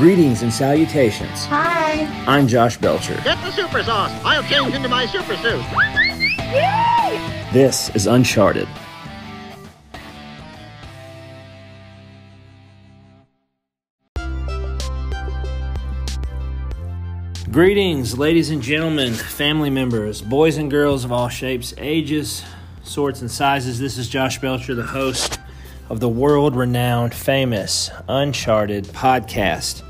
Greetings and salutations. Hi. I'm Josh Belcher. Get the super sauce. I'll change into my super suit. Yay! This is Uncharted. Greetings, ladies and gentlemen, family members, boys and girls of all shapes, ages, sorts, and sizes. This is Josh Belcher, the host of the world renowned, famous, Uncharted podcast.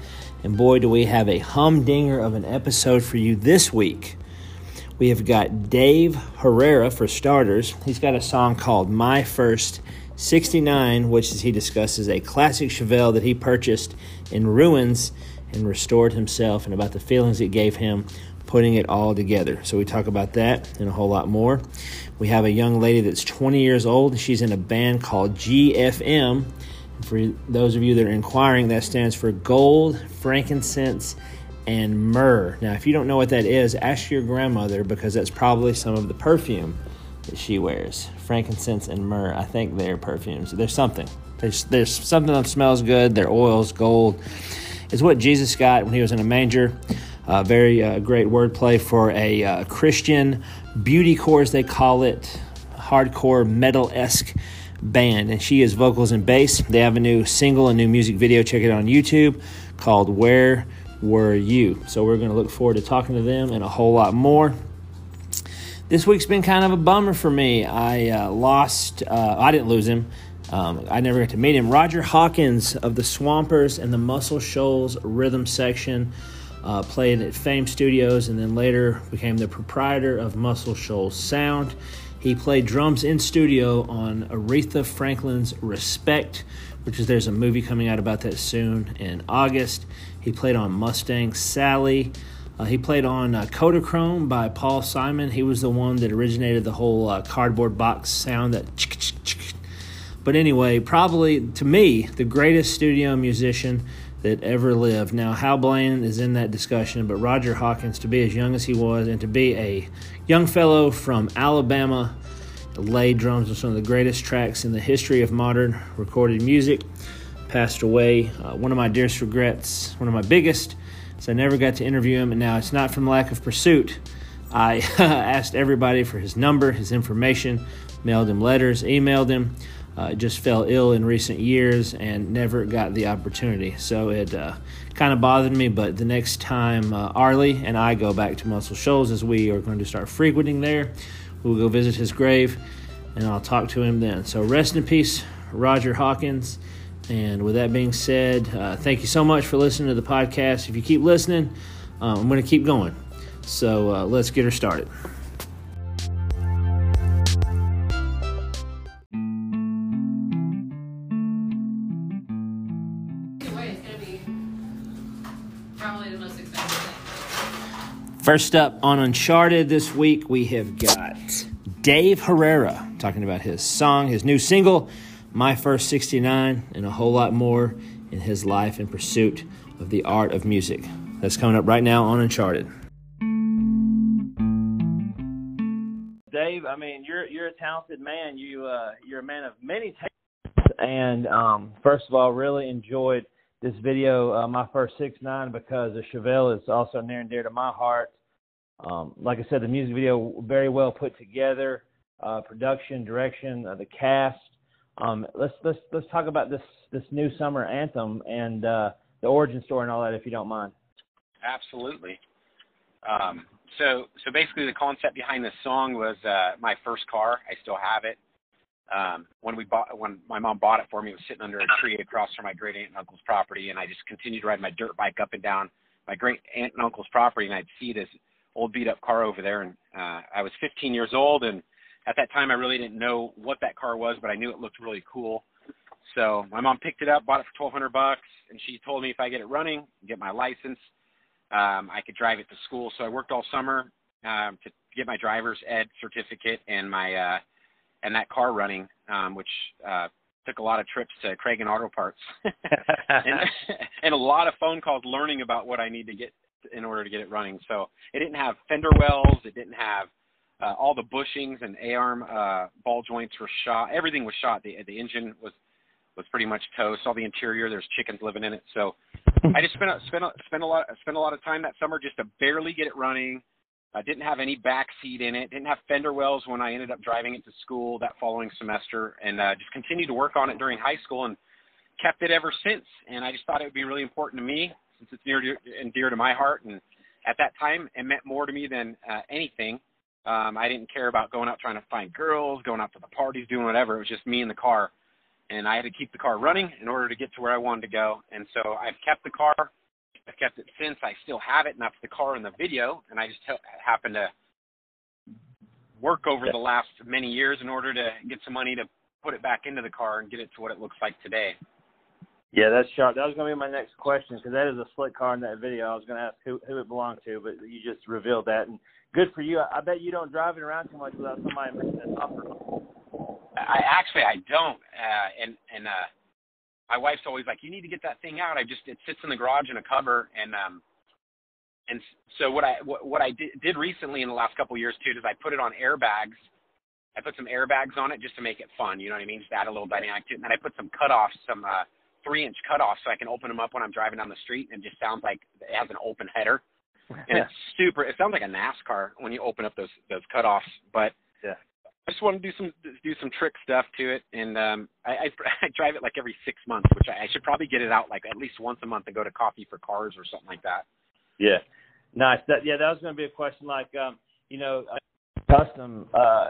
And boy, do we have a humdinger of an episode for you this week. We have got Dave Herrera for starters. He's got a song called My First 69, which, as he discusses, a classic Chevelle that he purchased in ruins and restored himself, and about the feelings it gave him putting it all together. So we talk about that and a whole lot more. We have a young lady that's 20 years old. She's in a band called GFM. For those of you that are inquiring, that stands for Gold, Frankincense, and Myrrh. Now, if you don't know what that is, ask your grandmother because that's probably some of the perfume that she wears. Frankincense and myrrh, I think they're perfumes. There's something. There's, there's something that smells good. They're oils, gold. It's what Jesus got when he was in a manger. Uh, very uh, great wordplay for a uh, Christian beauty core, as they call it, hardcore metal esque band. And she is vocals and bass. They have a new single, a new music video. Check it out on YouTube called Where Were You? So we're going to look forward to talking to them and a whole lot more. This week's been kind of a bummer for me. I uh, lost, uh, I didn't lose him. Um, I never got to meet him. Roger Hawkins of the Swampers and the Muscle Shoals rhythm section uh, played at Fame Studios and then later became the proprietor of Muscle Shoals Sound. He played drums in studio on Aretha Franklin's Respect, which is there's a movie coming out about that soon in August. He played on Mustang Sally. Uh, he played on uh, Kodachrome by Paul Simon. He was the one that originated the whole uh, cardboard box sound that. But anyway, probably to me, the greatest studio musician that ever lived. Now, Hal Blaine is in that discussion, but Roger Hawkins, to be as young as he was and to be a young fellow from Alabama, laid drums on some of the greatest tracks in the history of modern recorded music, passed away. Uh, one of my dearest regrets, one of my biggest, is I never got to interview him, and now it's not from lack of pursuit. I asked everybody for his number, his information, mailed him letters, emailed him uh, just fell ill in recent years and never got the opportunity. So it uh, kind of bothered me. But the next time uh, Arlie and I go back to Muscle Shoals, as we are going to start frequenting there, we'll go visit his grave and I'll talk to him then. So rest in peace, Roger Hawkins. And with that being said, uh, thank you so much for listening to the podcast. If you keep listening, uh, I'm going to keep going. So uh, let's get her started. First up on Uncharted this week, we have got Dave Herrera talking about his song, his new single, My First 69, and a whole lot more in his life in pursuit of the art of music. That's coming up right now on Uncharted. Dave, I mean, you're you're a talented man. You uh, you're a man of many talents, and um, first of all, really enjoyed this video, uh, my first six nine, because the Chevelle is also near and dear to my heart. Um, like I said, the music video very well put together, uh, production, direction, uh, the cast. Um, let's let's let's talk about this this new summer anthem and uh, the origin story and all that, if you don't mind. Absolutely. Um, so so basically, the concept behind this song was uh, my first car. I still have it um, when we bought when my mom bought it for me, it was sitting under a tree across from my great aunt and uncle's property, and I just continued to ride my dirt bike up and down my great aunt and uncle's property, and I'd see this old beat up car over there, and uh, I was 15 years old, and at that time I really didn't know what that car was, but I knew it looked really cool. So my mom picked it up, bought it for 1,200 bucks, and she told me if I get it running, get my license, um, I could drive it to school. So I worked all summer um, to get my driver's ed certificate and my uh, and that car running, um, which uh, took a lot of trips to Kragen Auto Parts and, and a lot of phone calls learning about what I need to get in order to get it running. So it didn't have fender wells, it didn't have uh, all the bushings and A-arm uh, ball joints were shot. Everything was shot. The the engine was was pretty much toast. All the interior, there's chickens living in it. So I just spent a, spent a, spent a lot spent a lot of time that summer just to barely get it running. I didn't have any back seat in it. Didn't have fender wells when I ended up driving it to school that following semester, and uh, just continued to work on it during high school and kept it ever since. And I just thought it would be really important to me since it's near to, and dear to my heart. And at that time, it meant more to me than uh, anything. Um, I didn't care about going out trying to find girls, going out to the parties, doing whatever. It was just me in the car and I had to keep the car running in order to get to where I wanted to go. And so I've kept the car. Kept it since. I still have it, and that's the car in the video. And I just ha- happened to work over the last many years in order to get some money to put it back into the car and get it to what it looks like today. Yeah, that's sharp. That was going to be my next question because that is a slick car in that video. I was going to ask who, who it belonged to, but you just revealed that. And good for you. I, I bet you don't drive it around too much without somebody making a offer. I actually I don't, uh, and and uh, my wife's always like, you need to get that thing out. I just it sits in the garage in a cover, and um, and so what I what, what I did, did recently in the last couple of years too is I put it on airbags. I put some airbags on it just to make it fun. You know what I mean? Just add a little dynamic to it. And then I put some cutoffs, some uh, three inch cutoffs, so I can open them up when I'm driving down the street, and it just sounds like it has an open header. And it's super. It sounds like a NASCAR when you open up those those cutoffs, but Yeah. I just want to do some do some trick stuff to it, and um, I, I, I drive it like every six months, which I, I should probably get it out like at least once a month and go to Coffee for Cars or something like that. Yeah, nice. That yeah, that was going to be a question. Like, um, you know, custom. Uh,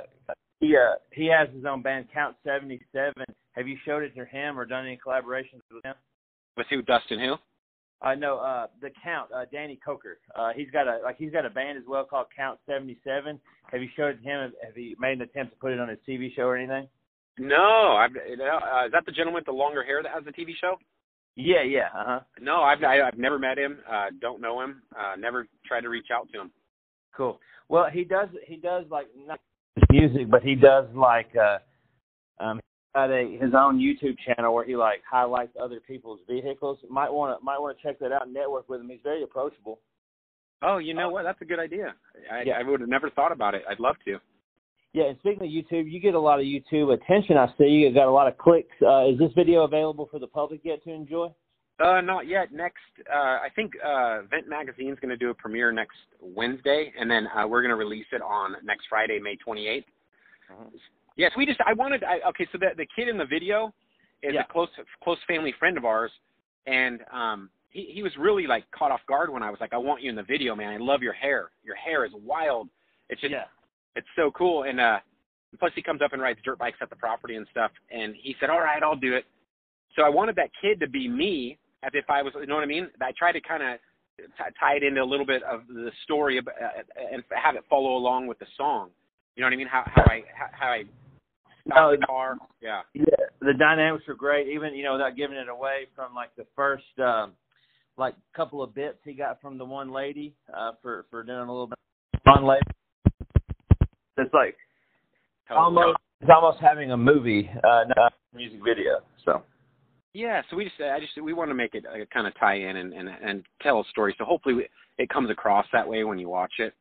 he uh, he has his own band, Count Seventy Seven. Have you showed it to him or done any collaborations with him? With who? Dustin who? I know uh the Count, uh Danny Koker. Uh he's got a like he's got a band as well called Count seventy seven. Have you showed him? Have you made an attempt to put it on his TV show or anything? No, I've, uh, is that the gentleman with the longer hair that has the TV show? Yeah, yeah, uh huh. No, I've I, I've never met him. Uh, don't know him. Uh, never tried to reach out to him. Cool. Well he does he does like not music, but he does like uh um got a his own YouTube channel where he like highlights other people's vehicles. Might want to might want to check that out and network with him. He's very approachable. Oh, you know what? That's a good idea. I, Yeah. I would have never thought about it. I'd love to. Yeah, and speaking of YouTube, you get a lot of YouTube attention. I see you got a lot of clicks. Uh, is this video available for the public yet to enjoy? Uh, not yet. Next, uh, I think uh, Vent Magazine's going to do a premiere next Wednesday, and then uh, we're going to release it on next Friday, May 28th. Yes, we just. I wanted. I, okay, so the the kid in the video is Yeah. a close close family friend of ours, and um, he he was really like caught off guard when I was like, "I want you in the video, man. I love your hair. Your hair is wild. It's just Yeah. it's so cool." And uh, plus, he comes up and rides dirt bikes at the property and stuff. And he said, "All right, I'll do it." So I wanted that kid to be me, as if I was. You know what I mean? I tried to kind of t- tie it into a little bit of the story ab- uh, and have it follow along with the song. You know what I mean? How how I how, I No, the car. Yeah. Yeah, the dynamics were great. Even you know without giving it away from like the first um, like couple of bits he got from the one lady uh, for for doing a little bit one lady. It's like almost it's almost having a movie, uh, not a music video. So Yeah, so we just I just we want to make it uh, kind of tie in and and and tell a story. So hopefully we, it comes across that way when you watch it.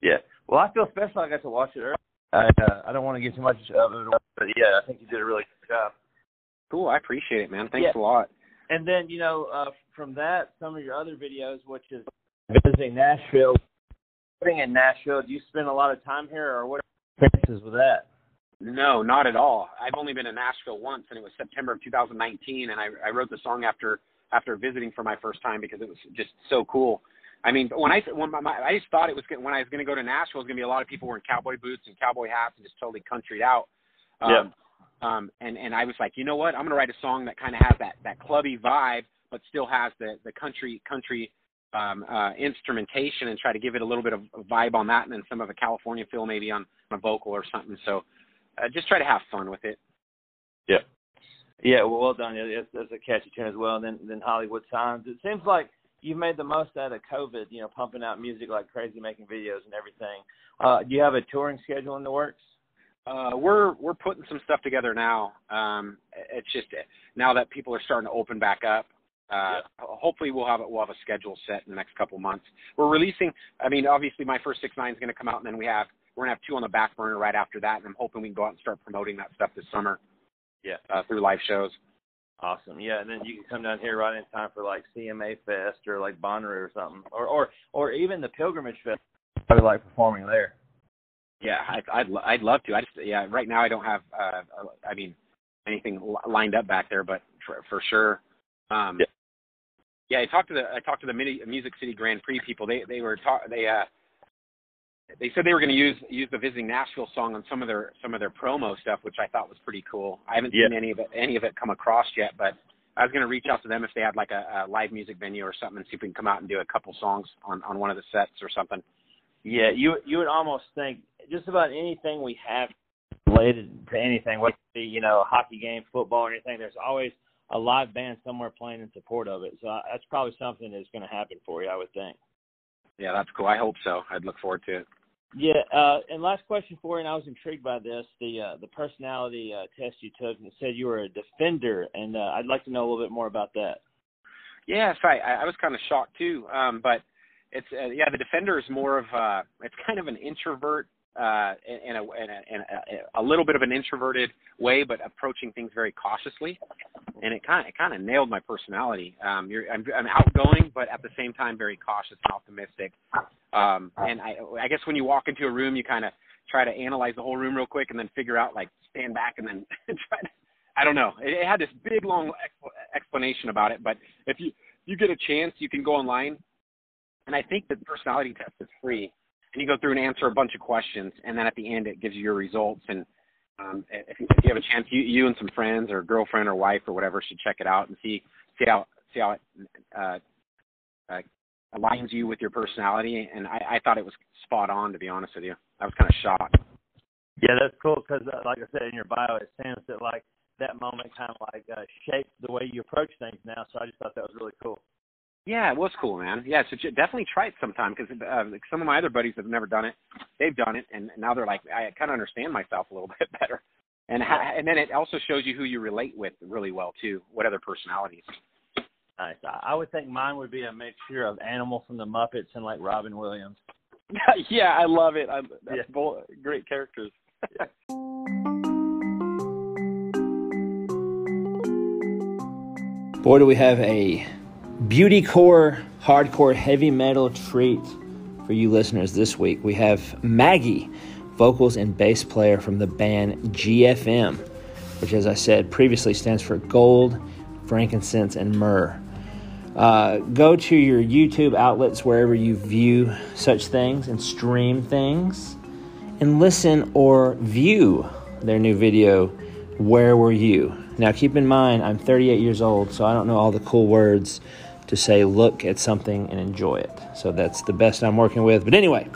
yeah. Well, I feel special. I got to watch it earlier. I uh, I don't want to get too much of it, but yeah, I think you did a really good job. Cool, I appreciate it, man. Thanks Yeah. a lot. And then you know uh, from that, some of your other videos, which is visiting Nashville, living in Nashville. Do you spend a lot of time here, or what are your experiences with that? No, not at all. I've only been in Nashville once, and it was September of 2019. And I, I wrote the song after after visiting for my first time because it was just so cool. I mean, when I when my, my I just thought it was when I was going to go to Nashville, it was going to be a lot of people wearing cowboy boots and cowboy hats and just totally countryed out. Um, Yeah. Um, and and I was like, you know what? I'm going to write a song that kind of has that that clubby vibe, but still has the the country country um, uh, instrumentation, and try to give it a little bit of a vibe on that, and then some of a California feel maybe on, on a vocal or something. So uh, just try to have fun with it. Yeah, well, well done. Yeah, that's, that's a catchy tune as well. And then then Hollywood Signs. It seems like you've made the most out of COVID. You know, pumping out music like crazy, making videos and everything. Uh, do you have a touring schedule in the works? Uh, we're we're putting some stuff together now. Um, it's just now that people are starting to open back up. Uh, Hopefully, we'll have it. We'll have a schedule set in the next couple months. We're releasing. I mean, obviously, my first six nine is going to come out, and then we have we're going to have two on the back burner right after that. And I'm hoping we can go out and start promoting that stuff this summer. Yeah. Uh, through live shows. Awesome. Yeah, and then you can come down here right in time for like CMA Fest or like Bonnaroo or something, or or or even the Pilgrimage Fest. I would like performing there. Yeah, I, I'd I'd love to. I just yeah, right now I don't have uh I mean anything lined up back there, but for, for sure. Um, yeah. yeah, I talked to the I talked to the Music City Grand Prix people. They they were talk they uh they said they were going to use use the Visiting Nashville song on some of their some of their promo stuff, which I thought was pretty cool. I haven't yeah. seen any of it any of it come across yet, but I was going to reach out to them if they had like a, a live music venue or something, and see if we can come out and do a couple songs on on one of the sets or something. Yeah, you you would almost think just about anything we have related to anything, whether it be you know a hockey game, football, or anything. There's always a live band somewhere playing in support of it. So uh, that's probably something that's going to happen for you, I would think. Yeah, that's cool. I hope so. I'd look forward to it. Yeah, uh, and last question for you, and I was intrigued by this the uh, the personality uh, test you took, and it said you were a defender, and uh, I'd like to know a little bit more about that. Yeah, so I, I was kind of shocked too, um, but it's uh, yeah, the defender is more of uh, it's kind of an introvert uh, in, a, in, a, in a, a little bit of an introverted way, but approaching things very cautiously. And it kind of it kind of nailed my personality. Um, you're, I'm, I'm outgoing, but at the same time very cautious and optimistic. Um, and I, I guess when you walk into a room, you kind of try to analyze the whole room real quick, and then figure out like stand back and then try to. I don't know. It, it had this big long exp- explanation about it, but if you you get a chance, you can go online, and I think the personality test is free and you go through and answer a bunch of questions, and then at the end it gives you your results. And um, if, if you have a chance, you, you and some friends or girlfriend or wife or whatever should check it out and see see how see how it uh, uh, aligns you with your personality. And I, I thought it was spot on, to be honest with you. I was kind of shocked. Yeah, that's cool because, uh, like I said in your bio, it seems that like that moment kind of like uh, shaped the way you approach things now. So I just thought that was really cool. Yeah, it was cool, man. Yeah, so definitely try it sometime because uh, like some of my other buddies have never done it. They've done it, and now they're like, I kind of understand myself a little bit better. And ha- and then it also shows you who you relate with really well too. What other personalities? Nice. I would think mine would be a mixture of Animal from the Muppets and like Robin Williams. yeah, I love it. I, that's yeah. both great characters. Boy, do we have a beauty core, hardcore, heavy metal treat for you listeners this week. We have Maggie, vocals and bass player from the band GFM, which, as I said previously, stands for Gold, Frankincense, and Myrrh. Uh, go to your YouTube outlets wherever you view such things and stream things and listen or view their new video, Where Were You? Now, keep in mind, I'm 38 years old, so I don't know all the cool words to say, look at something and enjoy it. So that's the best I'm working with. But anyway,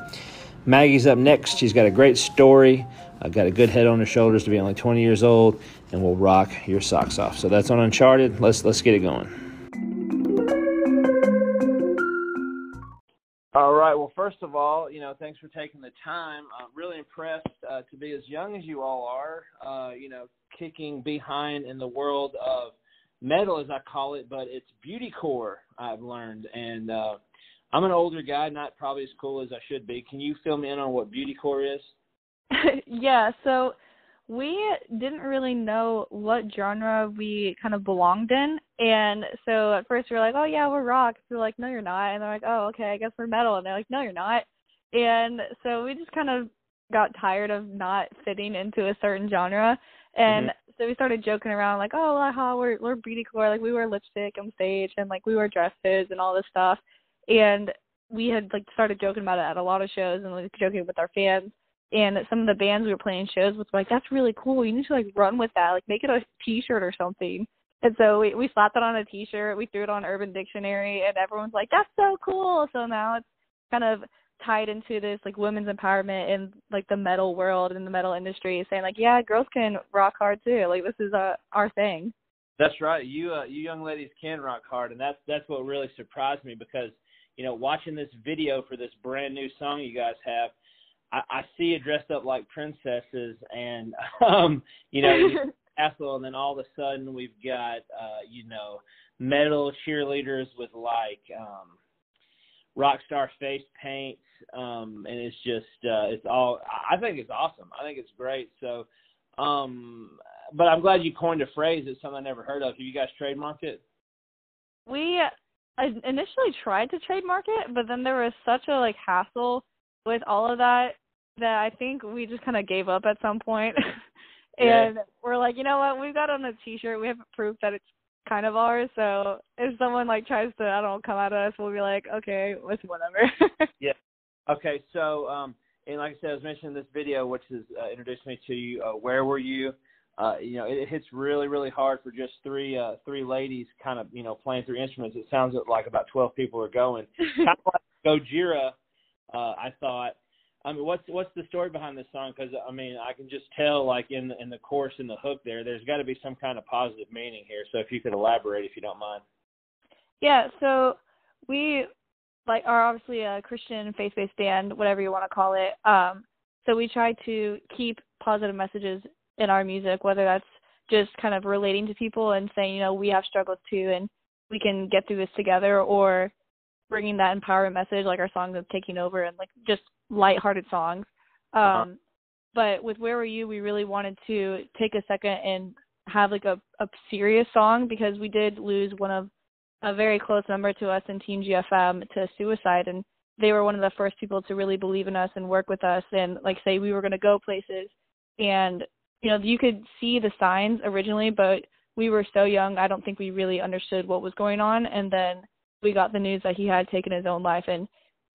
Maggie's up next. She's got a great story. I've got a good head on her shoulders to be only 20 years old, and will rock your socks off. So that's on Uncharted. Let's let's get it going. All right. Well, first of all, you know, thanks for taking the time. I'm really impressed uh, to be as young as you all are. Uh, you know, kicking behind in the world of metal as I call it, but it's beauty core I've learned. And uh, I'm an older guy, not probably as cool as I should be. Can you fill me in on what beauty core is? yeah, so we didn't really know what genre we kind of belonged in. And so at first we were like, oh, yeah, we're rock. We are like, no, you're not. And they're like, oh, okay, I guess we're metal. And they're like, no, you're not. And so we just kind of got tired of not fitting into a certain genre. And mm-hmm so we started joking around like, oh, haha, we're we're beauty core, like we wear lipstick on stage and like we wear dresses and all this stuff, and we had like started joking about it at a lot of shows and like joking with our fans. And some of the bands we were playing shows with were like, that's really cool. You need to like run with that, like make it a T-shirt or something. And so we we slapped it on a T-shirt, we threw it on Urban Dictionary, and everyone's like, that's so cool. So now it's kind of tied into this like women's empowerment in like the metal world and the metal industry saying like yeah girls can rock hard too. Like this is uh, our thing. That's right. You uh, you young ladies can rock hard and that's that's what really surprised me because you know watching this video for this brand new song you guys have i, I see you dressed up like princesses and um you know castle and then all of a sudden we've got uh you know metal cheerleaders with like um rock star face paint um and it's just uh it's all i think it's awesome i think it's great so um but I'm glad you coined a phrase. It's something I never heard of. Have you guys trademarked it? We I initially tried to trademark it, but then there was such a like hassle with all of that that I think we just kind of gave up at some point. and Yeah. we're like, you know what? We've got on a T-shirt. We have proof that it's kind of ours. So if someone like tries to, I don't know, come at us, we'll be like, okay, it's whatever. Yeah. Okay, so um, and like I said, I was mentioning this video, which has uh, introduced me to you. Uh, Where were you? Uh, you know, it, it hits really, really hard for just three uh, three ladies, kind of you know playing through instruments. It sounds like about twelve people are going. kind of like Gojira, uh, I thought. I mean, what's what's the story behind this song? Because I mean, I can just tell, like in the, in the chorus and the hook, there, there's got to be some kind of positive meaning here. So if you could elaborate, if you don't mind. Yeah, so we like are obviously a Christian faith-based band, whatever you want to call it. Um, so we try to keep positive messages in our music, whether that's just kind of relating to people and saying, you know, we have struggles too, and we can get through this together, or bringing that empowerment message, like our song of taking over, and like just lighthearted songs. Um, Uh-huh. But with Where Were You, we really wanted to take a second and have like a, a serious song because we did lose one of a very close member to us in Team GFM to suicide, and they were one of the first people to really believe in us and work with us, and like say we were going to go places, and you know you could see the signs originally, but we were so young, I don't think we really understood what was going on, and then we got the news that he had taken his own life, and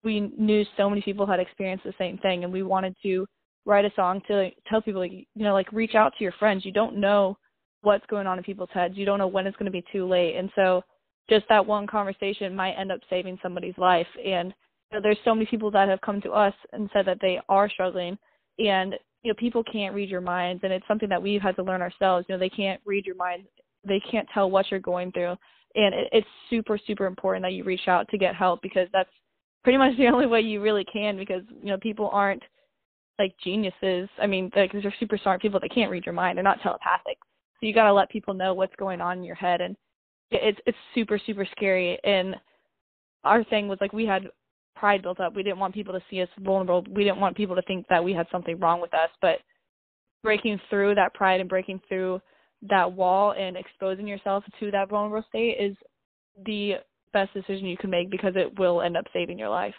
we knew so many people had experienced the same thing, and we wanted to write a song to like, tell people, like, you know, like reach out to your friends. You don't know what's going on in people's heads. You don't know when it's going to be too late, and so just that one conversation might end up saving somebody's life. And you know, there's so many people that have come to us and said that they are struggling, and you know, people can't read your minds, and it's something that we've had to learn ourselves. You know, they can't read your mind, they can't tell what you're going through, and it, it's super, super important that you reach out to get help because that's pretty much the only way you really can. Because you know, people aren't like geniuses. I mean, like these are super smart people that can't read your mind. They're not telepathic. So you got to let people know what's going on in your head, and it's it's super super scary and our thing was like we had pride built up we didn't want people to see us vulnerable we didn't want people to think that we had something wrong with us but breaking through that pride and breaking through that wall and exposing yourself to that vulnerable state is the best decision you can make because it will end up saving your life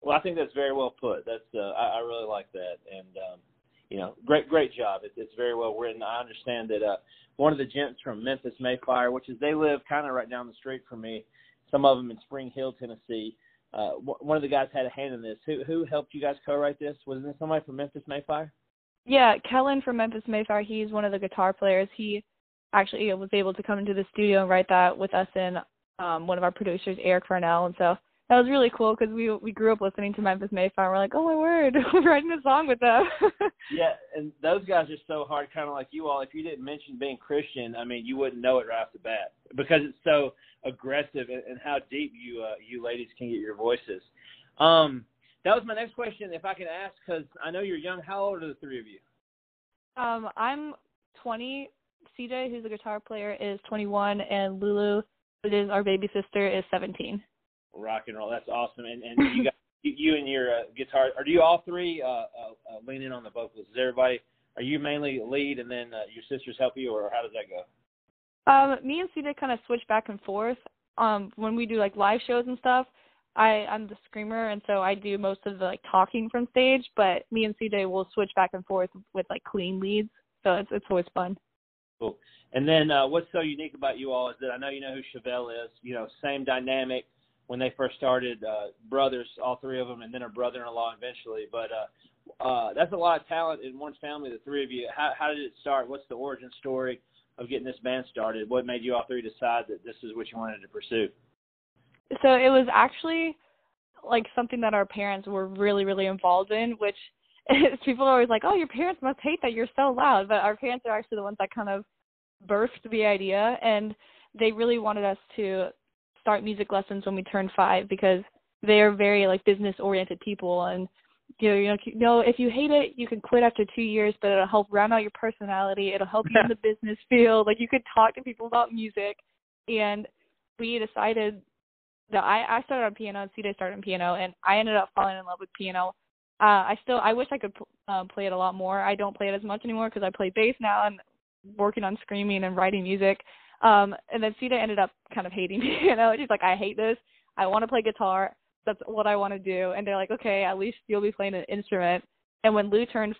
Well, I think that's very well put. That's uh, I, I really like that, and um, you know, great great job. It's it's very well written. I understand that uh, one of the gents from Memphis May Fire, which is they live kind of right down the street from me. Some of them in Spring Hill, Tennessee. Uh, w- one of the guys had a hand in this. Who who helped you guys co-write this? Was it somebody from Memphis May Fire? yeah kellen from memphis may fire he's one of the guitar players he actually was able to come into the studio and write that with us and um one of our producers eric farnell and so that was really cool because we we grew up listening to memphis may fire we're like oh my word we're writing a song with them Yeah, and those guys are so hard, kind of like you all. If you didn't mention being Christian, I mean, you wouldn't know it right off the bat because it's so aggressive and, and how deep you uh, you ladies can get your voices. Um, that was my next question. If I can ask, because I know you're young. How old are the three of you? Um, I'm 20. CJ, who's a guitar player, is 21, and Lulu, who is our baby sister, is 17. Rock and roll. That's awesome. And and you got you, and your uh, guitar. Are you all three uh, uh, uh, lean in on the vocals? Is everybody? Are you mainly lead, and then uh, your sisters help you, or how does that go? Um, me and CJ kind of switch back and forth. Um, when we do like live shows and stuff, I I'm the screamer, and so I do most of the like talking from stage. But me and CJ will switch back and forth with like clean leads, so it's it's always fun. Cool. And then uh, what's so unique about you all is that I know you know who Chevelle is. You know, same dynamic when they first started, uh, brothers, all three of them, and then a brother-in-law eventually. But uh, uh, that's a lot of talent in one family, the three of you. How, how did it start? What's the origin story of getting this band started? What made you all three decide that this is what you wanted to pursue? So it was actually like something that our parents were really really involved in, which people are always like, "Oh, your parents must hate that you're so loud," but our parents are actually the ones that kind of birthed the idea, and they really wanted us to start music lessons when we turned five because they are very like business oriented people and you know, you know, you know, if you hate it, you can quit after two years, but it'll help round out your personality. It'll help you in the business field. Like you could talk to people about music, and we decided that I I started on piano and CJ started on piano, and I ended up falling in love with piano. Uh, I still I wish I could pl- um, play it a lot more. I don't play it as much anymore because I play bass now, and working on screaming and writing music. Um, and then CJ ended up kind of hating me. You know, she's like, I hate this. I want to play guitar. That's what I want to do. And they're like, okay, at least you'll be playing an instrument. And when Lou turned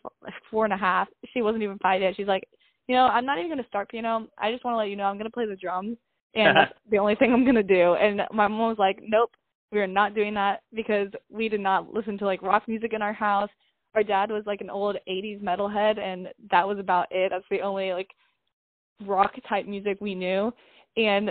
four and a half, she wasn't even five yet. She's like, you know, I'm not even going to start piano. I just want to let you know I'm going to play the drums, and that's the only thing I'm going to do. And my mom was like, nope, we are not doing that because we did not listen to like rock music in our house. Our dad was like an old 80s metalhead, and that was about it. That's the only like rock type music we knew. And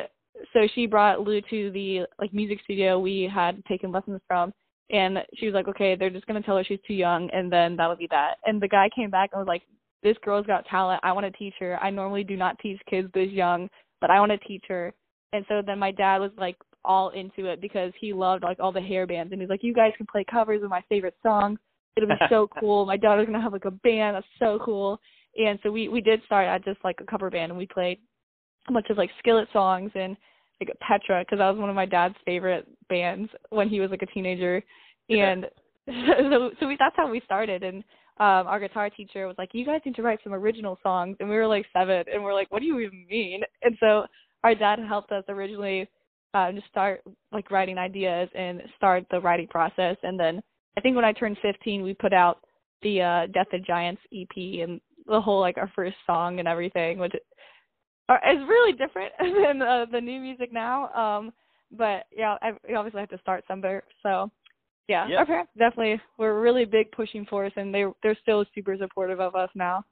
so she brought Lou to the like music studio we had taken lessons from and she was like, Okay, they're just gonna tell her she's too young and then that'll be that. And the guy came back and was like, This girl's got talent, I wanna teach her. I normally do not teach kids this young, but I wanna teach her and so then my dad was like all into it because he loved like all the hair bands and he's like, You guys can play covers of my favorite songs. It'll be so cool. My daughter's gonna have like a band, that's so cool. And so we we did start at just like a cover band and we played a bunch of like skillet songs and like Petra because that was one of my dad's favorite bands when he was like a teenager, and so so we, that's how we started. And um our guitar teacher was like, "You guys need to write some original songs," and we were like seven, and we're like, "What do you even mean?" And so our dad helped us originally uh, just start like writing ideas and start the writing process, and then I think when I turned 15, we put out the uh Death of Giants EP and the whole like our first song and everything, which is really different than uh, the new music now. Um, but yeah, I, we obviously have to start somewhere. So yeah, our parents definitely were a really big pushing force, and they they're still super supportive of us now.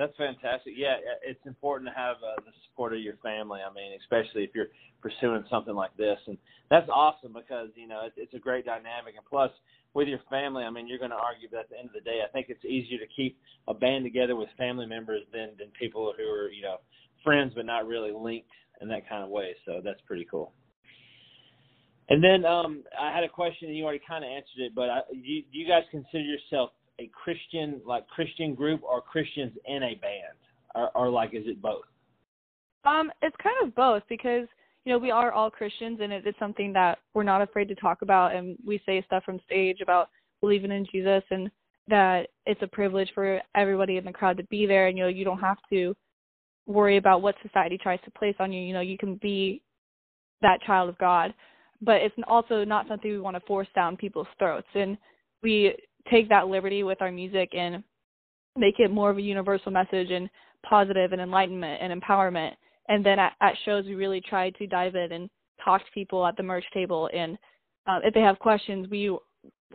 That's fantastic. Yeah, it's important to have uh, the support of your family. I mean, especially if you're pursuing something like this, and that's awesome because you know it's, it's a great dynamic. And plus, with your family, I mean, you're going to argue, but at the end of the day, I think it's easier to keep a band together with family members than than people who are you know friends but not really linked in that kind of way. So that's pretty cool. And then um, I had a question, and you already kind of answered it, but I, you, do you guys consider yourself a Christian, like Christian group, or Christians in a band, or, or like is it both? Um, it's kind of both because you know we are all Christians, and it, it's something that we're not afraid to talk about, and we say stuff from stage about believing in Jesus, and that it's a privilege for everybody in the crowd to be there, and you know you don't have to worry about what society tries to place on you. You know, you can be that child of God, but it's also not something we want to force down people's throats. And we take that liberty with our music and make it more of a universal message and positive and enlightenment and empowerment. And then at, at shows, we really try to dive in and talk to people at the merch table. And uh, if they have questions, we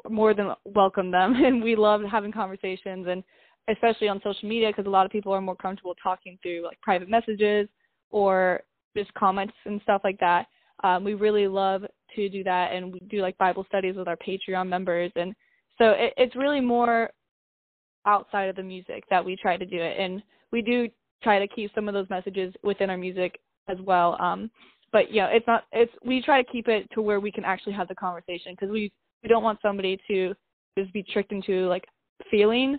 more than welcome them. And we love having conversations and especially on social media because a lot of people are more comfortable talking through like private messages or just comments and stuff like that. Um, we really love to do that, and we do like Bible studies with our Patreon members, and so it, it's really more outside of the music that we try to do it, and we do try to keep some of those messages within our music as well. Um, but know, it's not it's we try to keep it to where we can actually have the conversation because we we don't want somebody to just be tricked into like feeling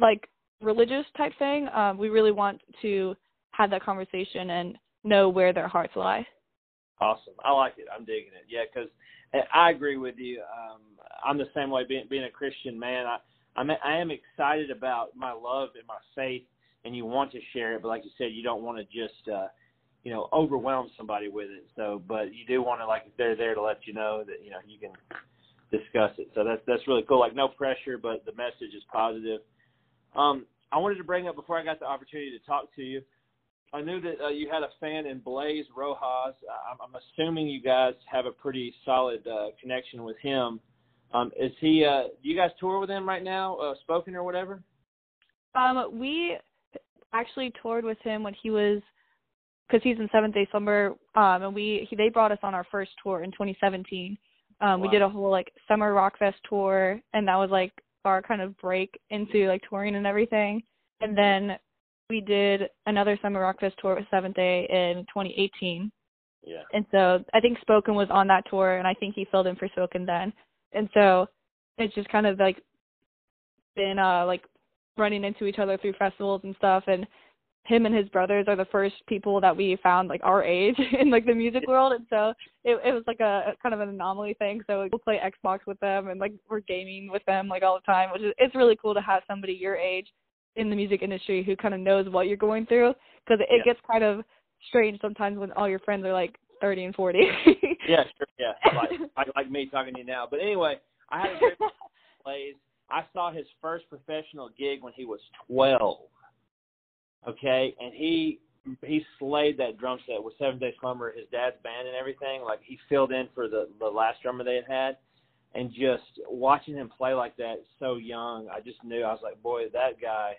like religious type thing. Um, we really want to have that conversation and know where their hearts lie. Awesome. I like it. I'm digging it. Yeah, because I agree with you. Um, I'm the same way. Being being a Christian man, I I'm, I am excited about my love and my faith, and you want to share it, but like you said, you don't want to just uh, you know overwhelm somebody with it. So, but you do want to like they're there to let you know that you know you can discuss it. So that's that's really cool. Like no pressure, but the message is positive. Um, I wanted to bring up before I got the opportunity to talk to you. I knew that uh, you had a fan in Blaze Rojas. I'm, I'm assuming you guys have a pretty solid uh, connection with him. Um, is he? Uh, do you guys tour with him right now, uh, spoken or whatever? Um, we actually toured with him when he was because he's in Seventh Day Slumber, um, and we he, they brought us on our first tour in 2017. Um, We did a whole like summer rock fest tour, and that was like our kind of break into like touring and everything. And then we did another summer rock fest tour with Seventh Day in 2018. Yeah. And so I think Spoken was on that tour, and I think he filled in for Spoken then. And so it's just kind of like been uh like running into each other through festivals and stuff. And him and his brothers are the first people that we found like our age in like the music world, and so it it was like a, kind of an anomaly thing. So like, we'll play Xbox with them, and like we're gaming with them like all the time, which is it's really cool to have somebody your age in the music industry who kind of knows what you're going through because it, Yeah. it gets kind of strange sometimes when all your friends are like 30 and 40. Yeah, sure. Yeah, like, like like me talking to you now. But anyway, I had a great plays. I saw his first professional gig when he was twelve. Okay, and he he slayed that drum set with Seven Day Slumber, his dad's band and everything. Like he filled in for the the last drummer they had had, and just watching him play like that so young, I just knew I was like, boy, that guy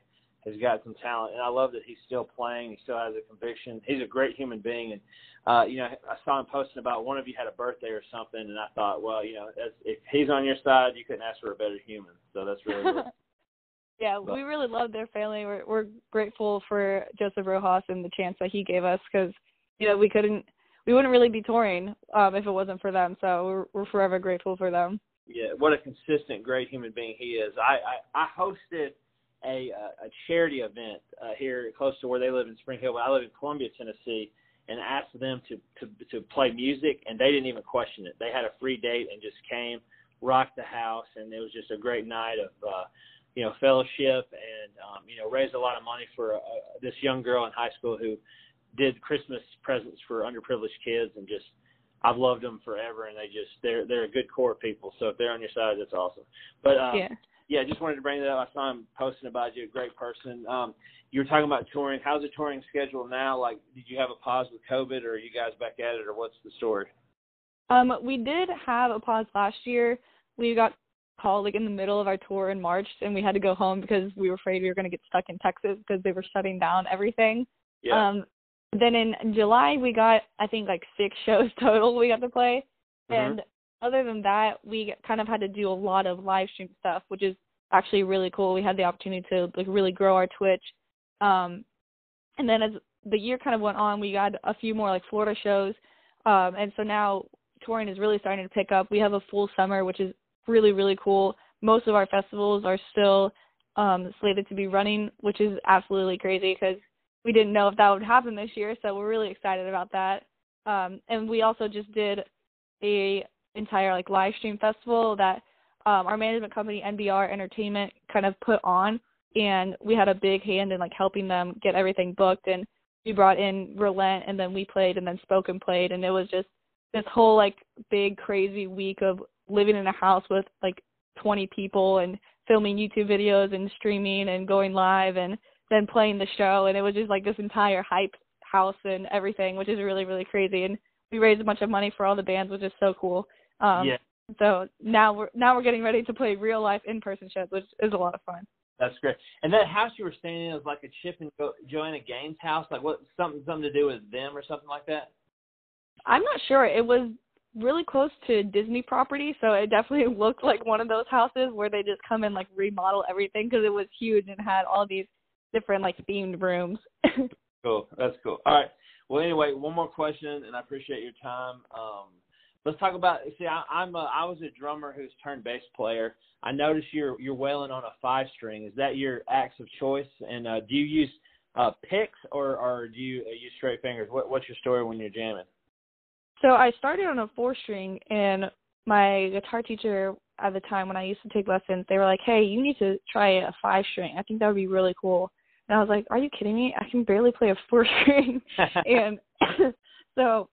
has got some talent, and I love that he's still playing. He still has a conviction. He's a great human being, and uh, you know, I saw him posting about one of you had a birthday or something, and I thought, well, you know, as, if he's on your side, you couldn't ask for a better human. So that's really good. yeah, But- we really love their family. We're we're grateful for Joseph Rojas and the chance that he gave us because you know we couldn't we wouldn't really be touring um if it wasn't for them. So we're we're forever grateful for them. yeah, what a consistent, great human being he is. I I, I hosted a uh, a charity event uh, here close to where they live in Spring Hill. but I live in Columbia, Tennessee, and asked them to to to play music, and they didn't even question it. They had a free date and just came, rocked the house, and it was just a great night of. uh you know, fellowship and um, you know, raised a lot of money for uh, this young girl in high school who did Christmas presents for underprivileged kids, and just I've loved them forever, and they just they're they're a good core of people. So if they're on your side, that's awesome. But um, yeah. Yeah, I just wanted to bring that up. I saw him posting about you, a great person. Um, you were talking about touring. How's the touring schedule now? Like, did you have a pause with COVID, or are you guys back at it, or what's the story? Um, we did have a pause last year. We got called like in the middle of our tour in March, and we had to go home because we were afraid we were going to get stuck in Texas because they were shutting down everything. Yeah. Um, then in July we got I think like six shows total we got to play, Mhm. and other than that we kind of had to do a lot of live stream stuff, which is actually really cool. We had the opportunity to like really grow our Twitch. Um, and then as the year kind of went on, we got a few more like Florida shows, um, and so now touring is really starting to pick up. We have a full summer, which is really really cool. Most of our festivals are still um, slated to be running, which is absolutely crazy because we didn't know if that would happen this year, so we're really excited about that. Um, and we also just did a entire like live stream festival that um, our management company NBR Entertainment kind of put on, and we had a big hand in like helping them get everything booked. And we brought in Relent, and then we played, and then Spoken played, and it was just this whole like big crazy week of living in a house with like 20 people and filming YouTube videos and streaming and going live and then playing the show. And it was just like this entire hype house and everything which is really really crazy. And we raised a bunch of money for all the bands which is so cool um yeah, so now we're now we're getting ready to play real life in person shows which is a lot of fun that's great. And that house you were staying in was like a Chip and jo- Joanna Gaines house, like what something something to do with them or something like that. i'm not sure it was really close to disney property so it definitely looked like one of those houses where they just come and like remodel everything because it was huge and had all these different like themed rooms Cool. That's cool. All right. Well, anyway, one more question, and I appreciate your time. Um, let's talk about. See, I, I'm a, I was a drummer who's turned bass player. I noticed you're you're wailing on a five string. Is that your axe of choice? And uh, do you use uh, picks or or do you uh, use straight fingers? What what's your story when you're jamming? So I started on a four string, and my guitar teacher at the time when I used to take lessons, they were like, "Hey, you need to try a five string. I think that would be really cool." And I was like, "Are you kidding me? I can barely play a four string." and so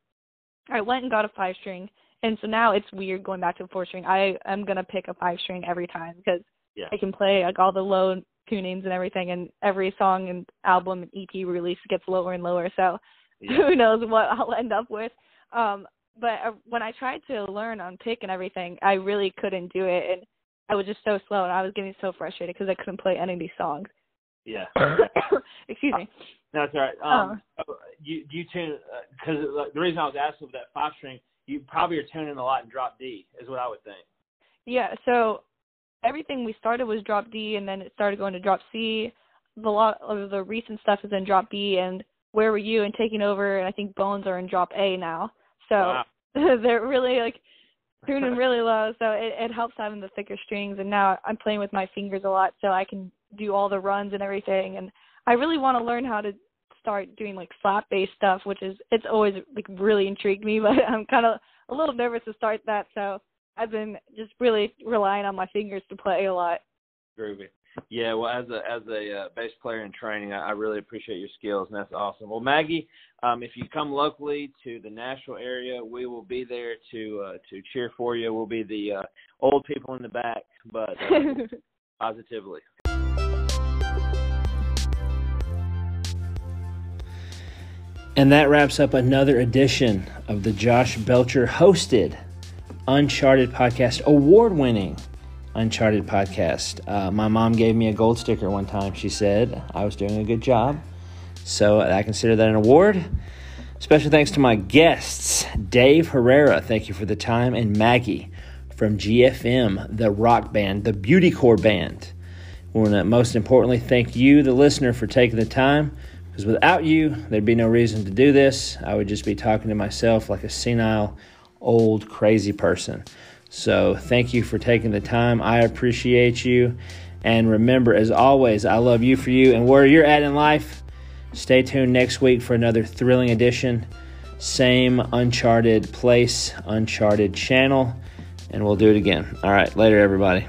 I went and got a five string, and so now it's weird going back to a four string. I am gonna pick a five string every time because Yeah. I can play like all the low tunings and everything, and every song and album and EP release gets lower and lower. So yeah. who knows what I'll end up with. Um, but uh, when I tried to learn on pick and everything, I really couldn't do it, and I was just so slow, and I was getting so frustrated because I couldn't play any of these songs. Yeah. Excuse me. No, that's all right. Um, you do you tune because the reason I was asking with that five string, you probably are tuning a lot in drop D, is what I would think. Yeah, so everything we started was drop D, and then it started going to drop C. The lot of the recent stuff is in drop B, and Where Were You and Taking Over, and I think Bones are in drop A now. So Wow. they're really like tuning really low, so it, it helps having the thicker strings. And now I'm playing with my fingers a lot, so I can do all the runs and everything. And I really want to learn how to start doing like slap bass stuff, which is it's always like really intrigued me, but I'm kind of a little nervous to start that. So I've been just really relying on my fingers to play a lot. Groovy. Yeah, well, as a as a uh, bass player in training, I, I really appreciate your skills, and that's awesome. Well, Maggie, um, if you come locally to the Nashville area, we will be there to uh, to cheer for you. We'll be the uh, old people in the back, but uh, positively. And that wraps up another edition of the Josh Belcher hosted Uncharted Podcast, award winning Uncharted Podcast. Uh, my mom gave me a gold sticker one time. She said I was doing a good job. So I consider that an award. Special thanks to my guests, Dave Herrera, thank you for the time, and Maggie from GFM, the rock band, the Beauty Core band. We want to most importantly thank you, the listener, for taking the time. Because without you, there'd be no reason to do this. I would just be talking to myself like a senile, old, crazy person. So thank you for taking the time. I appreciate you. And remember, as always, I love you for you and where you're at in life. Stay tuned next week for another thrilling edition. Same Uncharted place, Uncharted channel, and we'll do it again. All right, later, everybody.